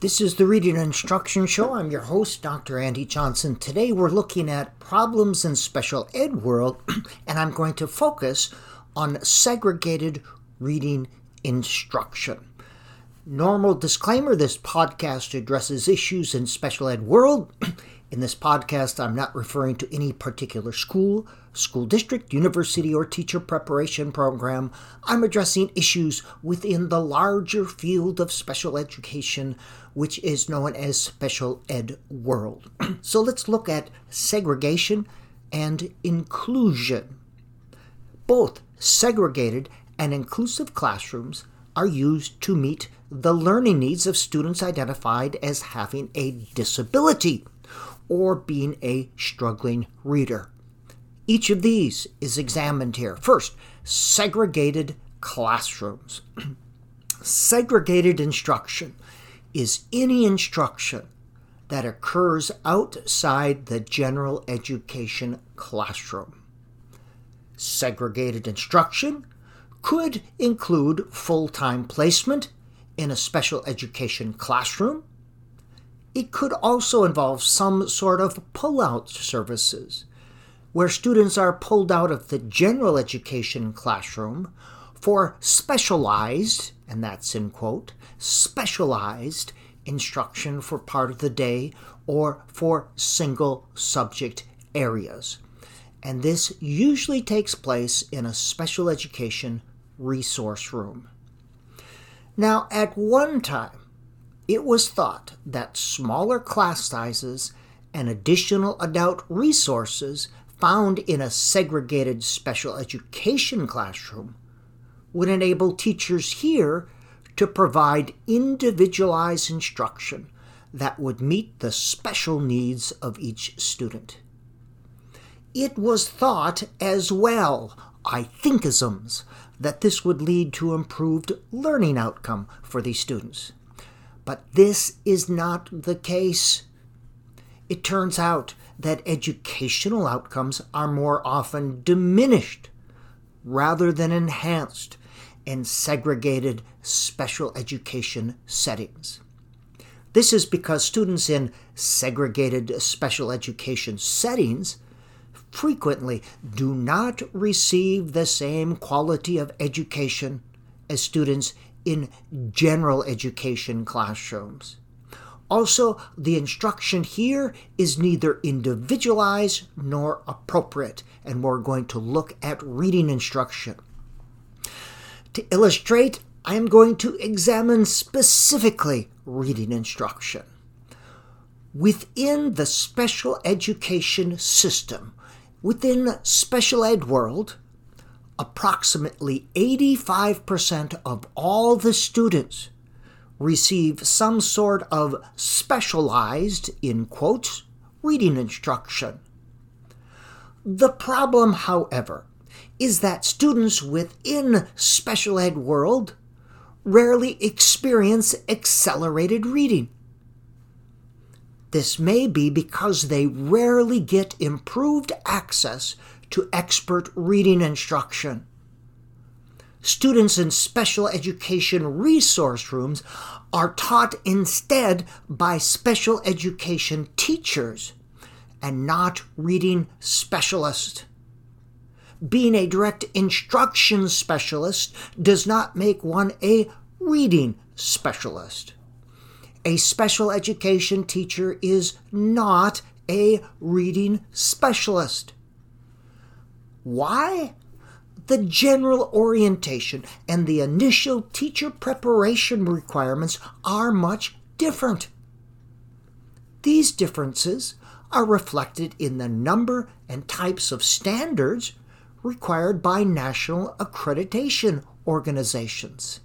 This is the Reading Instruction Show. I'm your host, Dr. Andy Johnson. Today we're looking at problems in special ed world, and I'm going to focus on segregated reading instruction. Normal disclaimer this podcast addresses issues in special ed world. In this podcast, I'm not referring to any particular school, school district, university, or teacher preparation program. I'm addressing issues within the larger field of special education, which is known as special ed world. so let's look at segregation and inclusion. Both segregated and inclusive classrooms are used to meet the learning needs of students identified as having a disability or being a struggling reader. Each of these is examined here. First, segregated classrooms. segregated instruction is any instruction that occurs outside the general education classroom. Segregated instruction could include full time placement in a special education classroom it could also involve some sort of pull out services, where students are pulled out of the general education classroom for specialized, and that's in quote, specialized instruction for part of the day or for single subject areas. And this usually takes place in a special education resource room. Now, at one time, it was thought that smaller class sizes and additional adult resources found in a segregated special education classroom would enable teachers here to provide individualized instruction that would meet the special needs of each student. It was thought as well, I thinkisms, that this would lead to improved learning outcome for these students. But this is not the case. It turns out that educational outcomes are more often diminished rather than enhanced in segregated special education settings. This is because students in segregated special education settings frequently do not receive the same quality of education as students in general education classrooms. Also, the instruction here is neither individualized nor appropriate, and we're going to look at reading instruction. To illustrate, I am going to examine specifically reading instruction. Within the special education system, within special ed world, approximately 85% of all the students receive some sort of specialized, in quotes, reading instruction. The problem, however, is that students within special ed world rarely experience accelerated reading. This may be because they rarely get improved access to expert reading instruction. Students in special education resource rooms are taught instead by special education teachers and not reading specialists. Being a direct instruction specialist does not make one a reading specialist. A special education teacher is not a reading specialist. Why? The general orientation and the initial teacher preparation requirements are much different. These differences are reflected in the number and types of standards required by national accreditation organizations.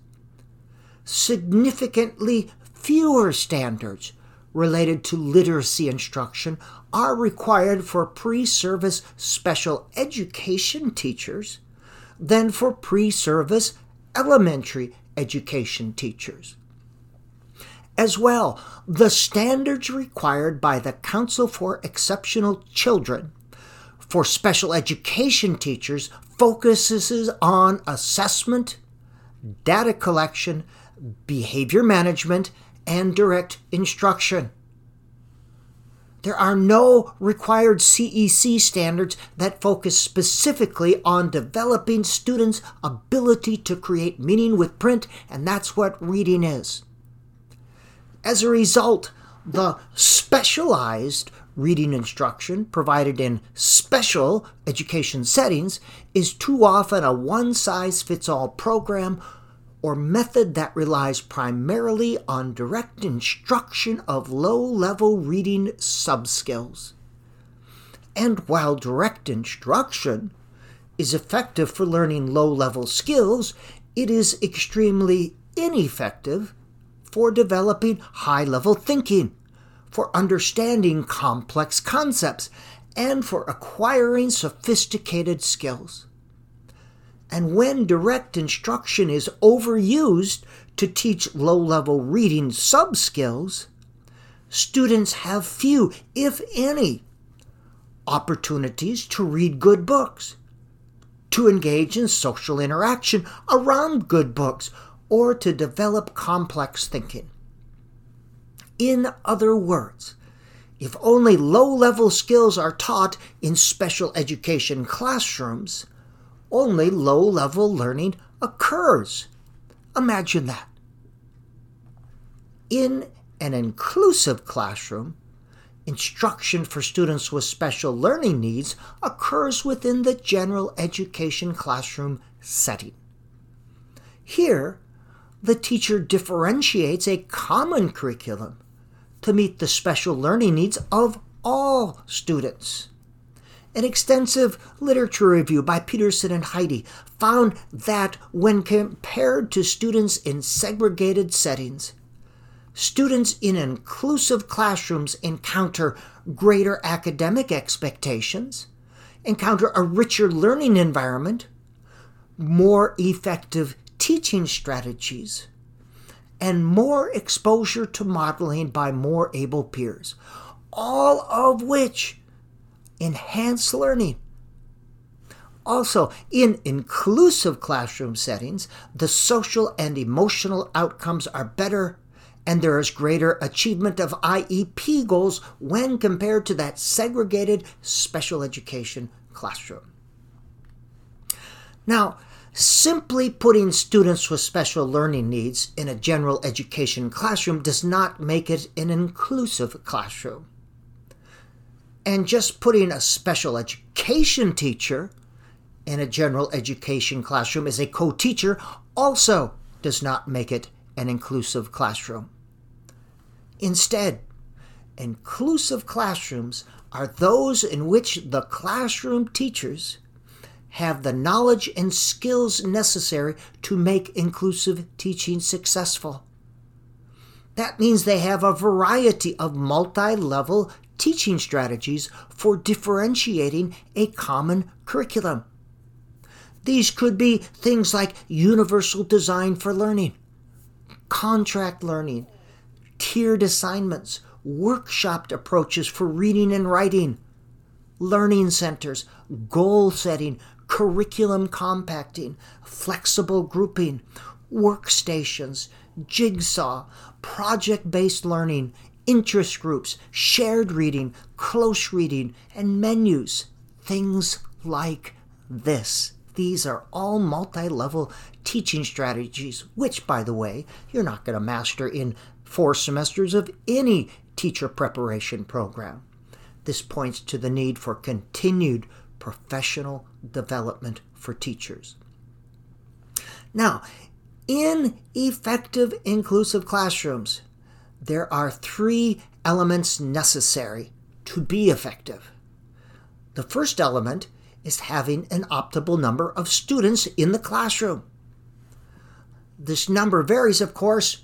Significantly fewer standards related to literacy instruction are required for pre service special education teachers than for pre service elementary education teachers. As well, the standards required by the Council for Exceptional Children for special education teachers focuses on assessment, data collection, behavior management, and direct instruction. There are no required CEC standards that focus specifically on developing students' ability to create meaning with print, and that's what reading is. As a result, the specialized reading instruction provided in special education settings is too often a one size fits all program or method that relies primarily on direct instruction of low level reading subskills. And while direct instruction is effective for learning low level skills, it is extremely ineffective for developing high level thinking, for understanding complex concepts, and for acquiring sophisticated skills. And when direct instruction is overused to teach low level reading sub skills, students have few, if any, opportunities to read good books, to engage in social interaction around good books, or to develop complex thinking. In other words, if only low level skills are taught in special education classrooms, only low level learning occurs. Imagine that. In an inclusive classroom, instruction for students with special learning needs occurs within the general education classroom setting. Here, the teacher differentiates a common curriculum to meet the special learning needs of all students. An extensive literature review by Peterson and Hittie found that when compared to students in segregated settings, students in inclusive classrooms encounter greater academic expectations, encounter a richer learning environment, more effective teaching strategies, and more exposure to modeling by more able peers, all of which enhance learning. Also, in inclusive classroom settings, the social and emotional outcomes are better and there is greater achievement of IEP goals when compared to that segregated special education classroom. Now, simply putting students with special learning needs in a general education classroom does not make it an inclusive classroom. And just putting a special education teacher in a general education classroom as a co teacher also does not make it an inclusive classroom. Instead, inclusive classrooms are those in which the classroom teachers have the knowledge and skills necessary to make inclusive teaching successful. That means they have a variety of multi level teaching strategies for differentiating a common curriculum. These could be things like universal design for learning, contract learning, tiered assignments, workshopped approaches for reading and writing, learning centers, goal setting, curriculum compacting, flexible grouping, workstations, jigsaw, project based learning, interest groups, shared reading, close reading, and menus. Things like this. These are all multi level teaching strategies, which, by the way, you're not going to master in four semesters of any teacher preparation program. This points to the need for continued professional development for teachers. Now, in effective inclusive classrooms, there are three elements necessary to be effective. The first element is having an optimal number of students in the classroom. This number varies, of course.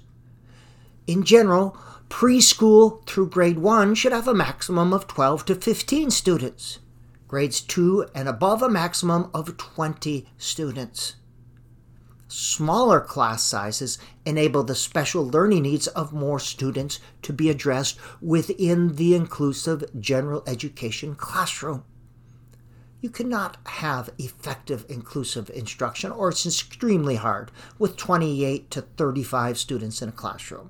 In general, preschool through grade 1 should have a maximum of 12 to 15 students, grades 2 and above a maximum of 20 students. Smaller class sizes enable the special learning needs of more students to be addressed within the inclusive general education classroom. You cannot have effective inclusive instruction, or it's extremely hard with 28 to 35 students in a classroom.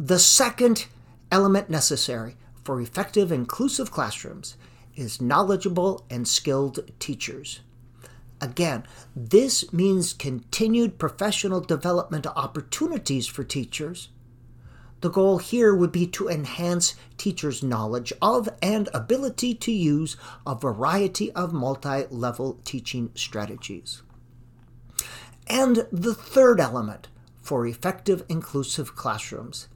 The second element necessary for effective inclusive classrooms is knowledgeable and skilled teachers. Again, this means continued professional development opportunities for teachers. The goal here would be to enhance teachers' knowledge of and ability to use a variety of multi level teaching strategies. And the third element for effective inclusive classrooms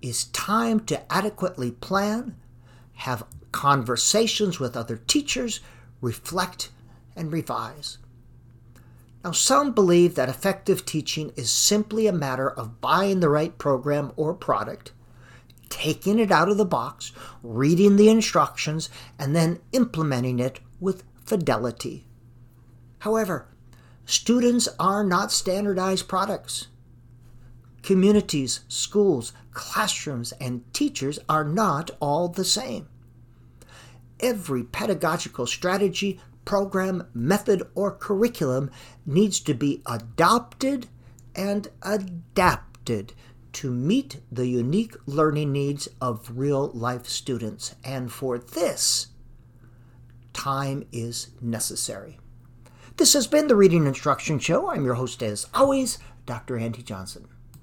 is time to adequately plan, have conversations with other teachers, reflect, and revise. Now, some believe that effective teaching is simply a matter of buying the right program or product, taking it out of the box, reading the instructions, and then implementing it with fidelity. However, students are not standardized products. Communities, schools, classrooms, and teachers are not all the same. Every pedagogical strategy, program, method, or curriculum needs to be adopted and adapted to meet the unique learning needs of real life students. And for this, time is necessary. This has been the Reading Instruction Show. I'm your host, as always, Dr. Andy Johnson.